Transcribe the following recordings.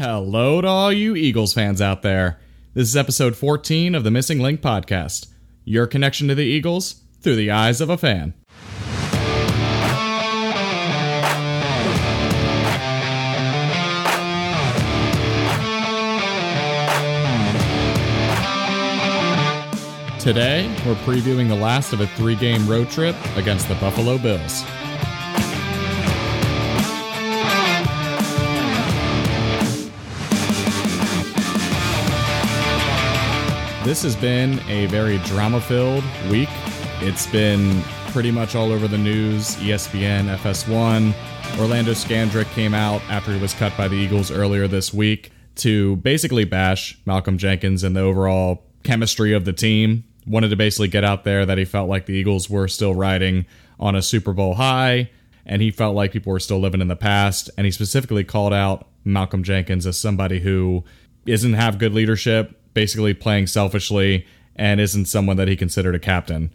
Hello to all you Eagles fans out there. This is episode 14 of the Missing Linc podcast. Your connection to the Eagles through the eyes of a fan. Today, we're previewing the last of a three game road trip against the Buffalo Bills. This has been a very drama filled week. It's been pretty much all over the news ESPN, FS1. Orlando Scandrick came out after he was cut by the Eagles earlier this week to basically bash Malcolm Jenkins and the overall chemistry of the team. Wanted to basically get out there that he felt like the Eagles were still riding on a Super Bowl high and he felt like people were still living in the past. And he specifically called out Malcolm Jenkins as somebody who doesn't have good leadership, basically playing selfishly and isn't someone that he considered a captain.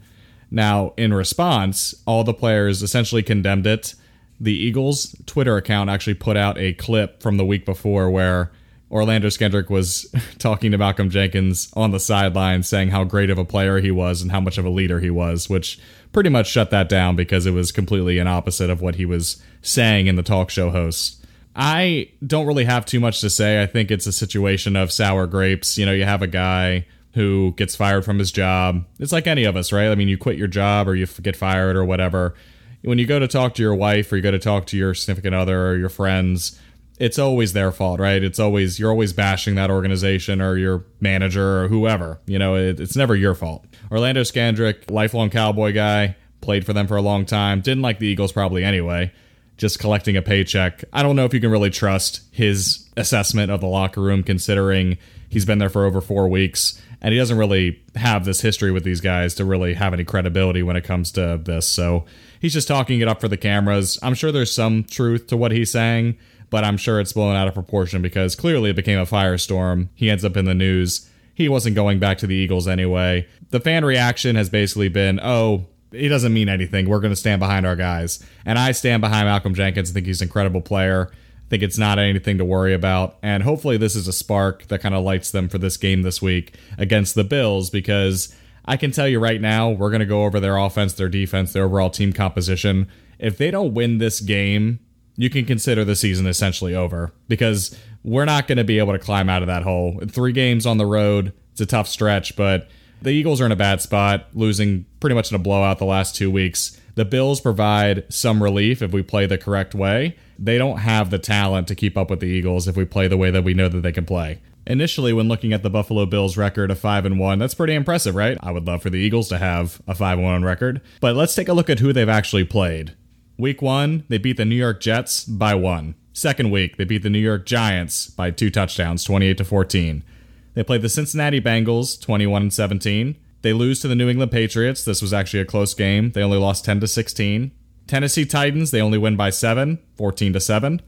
Now, in response, all the players essentially condemned it. The Eagles' Twitter account actually put out a clip from the week before where Orlando Scandrick was talking to Malcolm Jenkins on the sideline, saying how great of a player he was and how much of a leader he was, which pretty much shut that down because it was completely an opposite of what he was saying in the talk show host. I don't really have too much to say. I think it's a situation of sour grapes. You know, you have a guy who gets fired from his job. It's like any of us, right? I mean, you quit your job or you get fired or whatever. When you go to talk to your wife or you go to talk to your significant other or your friends, it's always their fault, right? It's always you're always bashing that organization or your manager or whoever. You know, it, it's never your fault. Orlando Scandrick, lifelong Cowboy guy, played for them for a long time. Didn't like the Eagles probably anyway just collecting a paycheck. I don't know if you can really trust his assessment of the locker room considering he's been there for over four weeks and he doesn't really have this history with these guys to really have any credibility when it comes to this. So he's just talking it up for the cameras. I'm sure there's some truth to what he's saying, but I'm sure it's blown out of proportion because clearly it became a firestorm. He ends up in the news. He wasn't going back to the Eagles anyway. The fan reaction has basically been, oh, he doesn't mean anything. We're going to stand behind our guys. And I stand behind Malcolm Jenkins. I think he's an incredible player. I think it's not anything to worry about. And hopefully, this is a spark that kind of lights them for this game this week against the Bills because I can tell you right now, we're going to go over their offense, their defense, their overall team composition. If they don't win this game, you can consider the season essentially over because we're not going to be able to climb out of that hole. Three games on the road, it's a tough stretch, but the Eagles are in a bad spot, losing pretty much in a blowout the last two weeks. The Bills provide some relief if we play the correct way. They don't have the talent to keep up with the Eagles if we play the way that we know that they can play. Initially, when looking at the Buffalo Bills record of 5 and 1, that's pretty impressive, right? I would love for the Eagles to have a 5 1 record. But let's take a look at who they've actually played. Week 1, they beat the New York Jets by 1. Second week, they beat the New York Giants by 2 touchdowns, 28 to 14. They played the Cincinnati Bengals 21 and 17. They lose to the New England Patriots. This was actually a close game. They only lost 10 to 16. Tennessee Titans, they only win by 7, 14 to 7.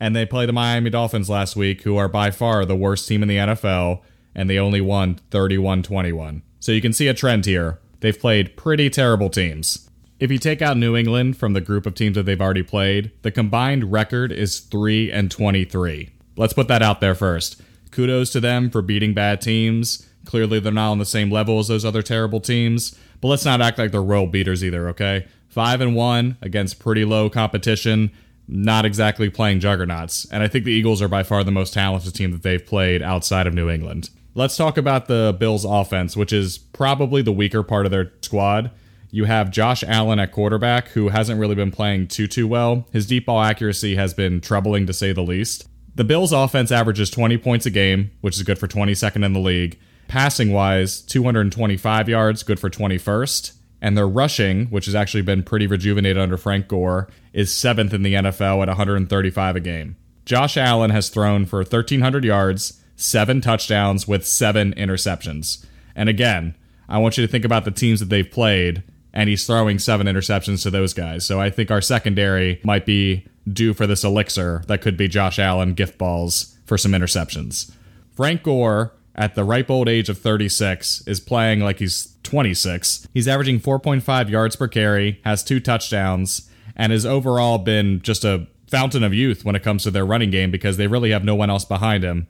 And they play the Miami Dolphins last week, who are by far the worst team in the NFL, and they only won 31 21. So you can see a trend here. They've played pretty terrible teams. If you take out New England from the group of teams that they've already played, the combined record is 3 and 23. Let's put that out there first kudos to them for beating bad teams. Clearly, they're not on the same level as those other terrible teams, but let's not act like they're world beaters either, okay? Five and one against pretty low competition, not exactly playing juggernauts. And I think the Eagles are by far the most talented team that they've played outside of New England. Let's talk about the Bills' offense, which is probably the weaker part of their squad. You have Josh Allen at quarterback, who hasn't really been playing too too well. His deep ball accuracy has been troubling to say the least. The Bills' offense averages 20 points a game, which is good for 22nd in the league. Passing wise, 225 yards, good for 21st. And their rushing, which has actually been pretty rejuvenated under Frank Gore, is seventh in the NFL at 135 a game. Josh Allen has thrown for 1,300 yards, seven touchdowns, with seven interceptions. And again, I want you to think about the teams that they've played, and he's throwing seven interceptions to those guys. So I think our secondary might be due for this elixir that could be Josh Allen gift balls for some interceptions. Frank Gore, at the ripe old age of 36, is playing like he's 26. He's averaging 4.5 yards per carry, has two touchdowns, and has overall been just a fountain of youth when it comes to their running game because they really have no one else behind him.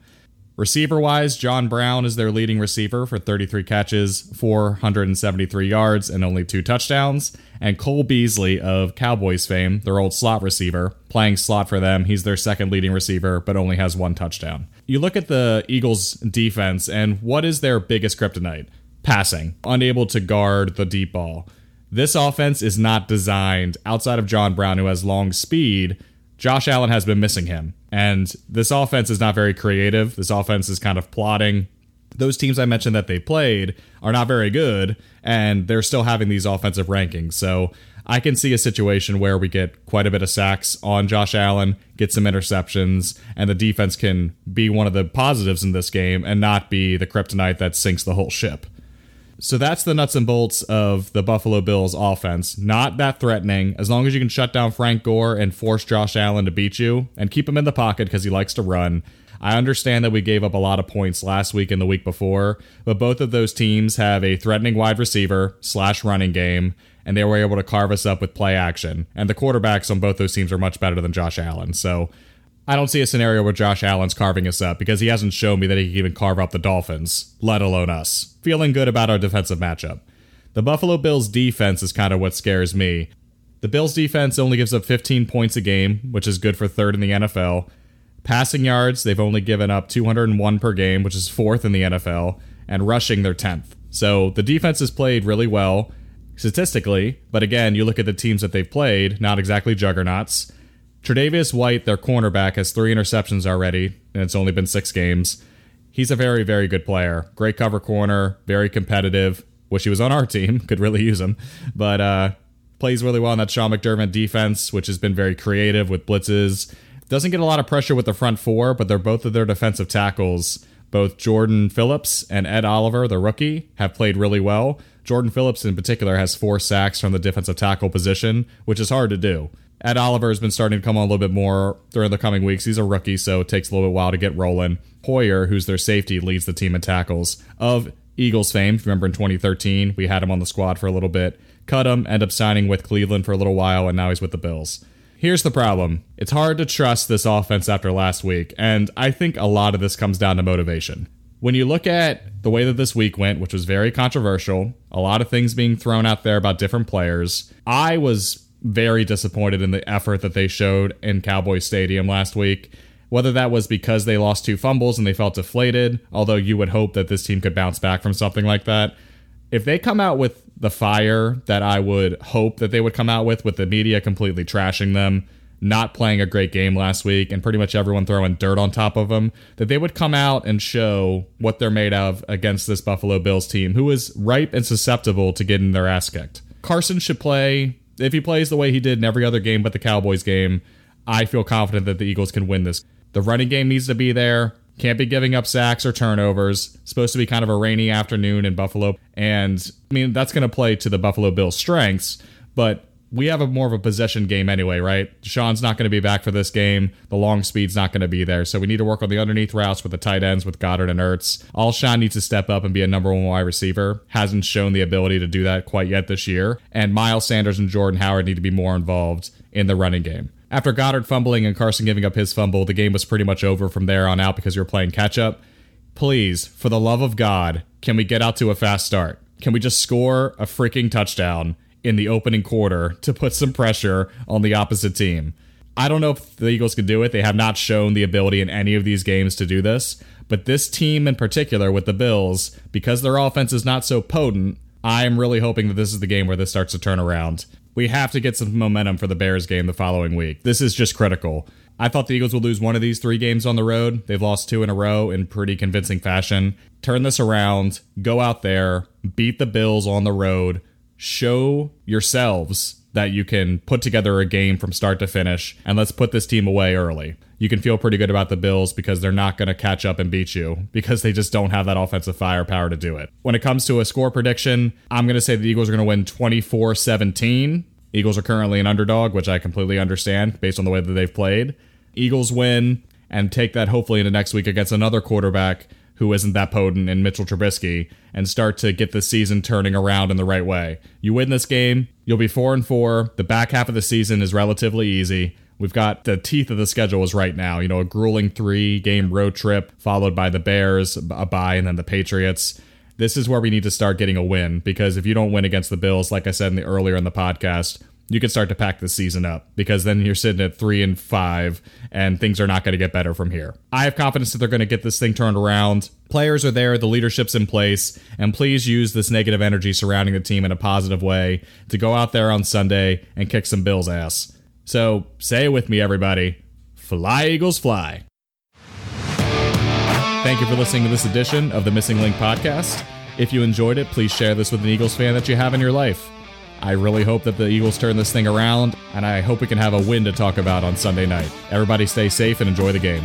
Receiver wise, John Brown is their leading receiver for 33 catches, 473 yards, and only two touchdowns. And Cole Beasley of Cowboys fame, their old slot receiver, playing slot for them. He's their second leading receiver, but only has one touchdown. You look at the Eagles' defense, and what is their biggest kryptonite? Passing, unable to guard the deep ball. This offense is not designed outside of John Brown, who has long speed. Josh Allen has been missing him. And this offense is not very creative. This offense is kind of plotting. Those teams I mentioned that they played are not very good, and they're still having these offensive rankings. So I can see a situation where we get quite a bit of sacks on Josh Allen, get some interceptions, and the defense can be one of the positives in this game and not be the kryptonite that sinks the whole ship. So that's the nuts and bolts of the Buffalo Bills offense. Not that threatening. As long as you can shut down Frank Gore and force Josh Allen to beat you and keep him in the pocket because he likes to run. I understand that we gave up a lot of points last week and the week before, but both of those teams have a threatening wide receiver slash running game, and they were able to carve us up with play action. And the quarterbacks on both those teams are much better than Josh Allen. So I don't see a scenario where Josh Allen's carving us up because he hasn't shown me that he can even carve up the Dolphins, let alone us. Feeling good about our defensive matchup. The Buffalo Bills defense is kind of what scares me. The Bills defense only gives up 15 points a game, which is good for third in the NFL. Passing yards, they've only given up 201 per game, which is fourth in the NFL, and rushing, they're 10th. So the defense has played really well statistically, but again, you look at the teams that they've played, not exactly juggernauts. Tre'Davious White, their cornerback, has three interceptions already, and it's only been six games. He's a very, very good player. Great cover corner, very competitive. Wish he was on our team. Could really use him. But uh, plays really well in that Sean McDermott defense, which has been very creative with blitzes. Doesn't get a lot of pressure with the front four, but they're both of their defensive tackles. Both Jordan Phillips and Ed Oliver, the rookie, have played really well. Jordan Phillips, in particular, has four sacks from the defensive tackle position, which is hard to do. Ed Oliver has been starting to come on a little bit more during the coming weeks. He's a rookie, so it takes a little bit while to get rolling. Poyer, who's their safety, leads the team in tackles. Of Eagles fame, remember in 2013, we had him on the squad for a little bit. Cut him, end up signing with Cleveland for a little while, and now he's with the Bills. Here's the problem it's hard to trust this offense after last week, and I think a lot of this comes down to motivation. When you look at the way that this week went, which was very controversial, a lot of things being thrown out there about different players, I was very disappointed in the effort that they showed in Cowboy Stadium last week. Whether that was because they lost two fumbles and they felt deflated, although you would hope that this team could bounce back from something like that. If they come out with the fire that I would hope that they would come out with, with the media completely trashing them, not playing a great game last week, and pretty much everyone throwing dirt on top of them, that they would come out and show what they're made of against this Buffalo Bills team, who is ripe and susceptible to getting their ass kicked. Carson should play if he plays the way he did in every other game but the Cowboys game, I feel confident that the Eagles can win this. The running game needs to be there. Can't be giving up sacks or turnovers. Supposed to be kind of a rainy afternoon in Buffalo. And I mean, that's going to play to the Buffalo Bills' strengths, but we have a more of a possession game anyway, right? DeSean's not going to be back for this game. The long speed's not going to be there. So we need to work on the underneath routes with the tight ends with Goedert and Ertz. Alshon needs to step up and be a number one wide receiver. Hasn't shown the ability to do that quite yet this year. And Miles Sanders and Jordan Howard need to be more involved in the running game. After Goedert fumbling and Carson giving up his fumble, the game was pretty much over from there on out because we were playing catch up. Please, for the love of God, can we get out to a fast start? Can we just score a freaking touchdown in the opening quarter to put some pressure on the opposite team. I don't know if the Eagles can do it. They have not shown the ability in any of these games to do this. But this team in particular with the Bills, because their offense is not so potent, I am really hoping that this is the game where this starts to turn around. We have to get some momentum for the Bears game the following week. This is just critical. I thought the Eagles would lose one of these three games on the road. They've lost two in a row in pretty convincing fashion. Turn this around, go out there, beat the Bills on the road, show yourselves that you can put together a game from start to finish, and let's put this team away early. You can feel pretty good about the Bills because they're not going to catch up and beat you because they just don't have that offensive firepower to do it. When it comes to a score prediction, I'm going to say the Eagles are going to win 24 17. Eagles are currently an underdog, which I completely understand based on the way that they've played. Eagles win and take that hopefully into next week against another quarterback who isn't that potent in Mitchell Trubisky and start to get the season turning around in the right way. You win this game, you'll be 4 and 4. The back half of the season is relatively easy. We've got the teeth of the schedule is right now. You know, a grueling three game road trip followed by the Bears, a bye, and then the Patriots. This is where we need to start getting a win because if you don't win against the Bills, like I said in the earlier in the podcast, you can start to pack the season up because then you're sitting at three and five and things are not going to get better from here. I have confidence that they're going to get this thing turned around. Players are there, the leadership's in place, and please use this negative energy surrounding the team in a positive way to go out there on Sunday and kick some Bills' ass. So say it with me, everybody Fly, Eagles, fly. Thank you for listening to this edition of the Missing Linc podcast. If you enjoyed it, please share this with an Eagles fan that you have in your life. I really hope that the Eagles turn this thing around, and I hope we can have a win to talk about on Sunday night. Everybody stay safe and enjoy the game.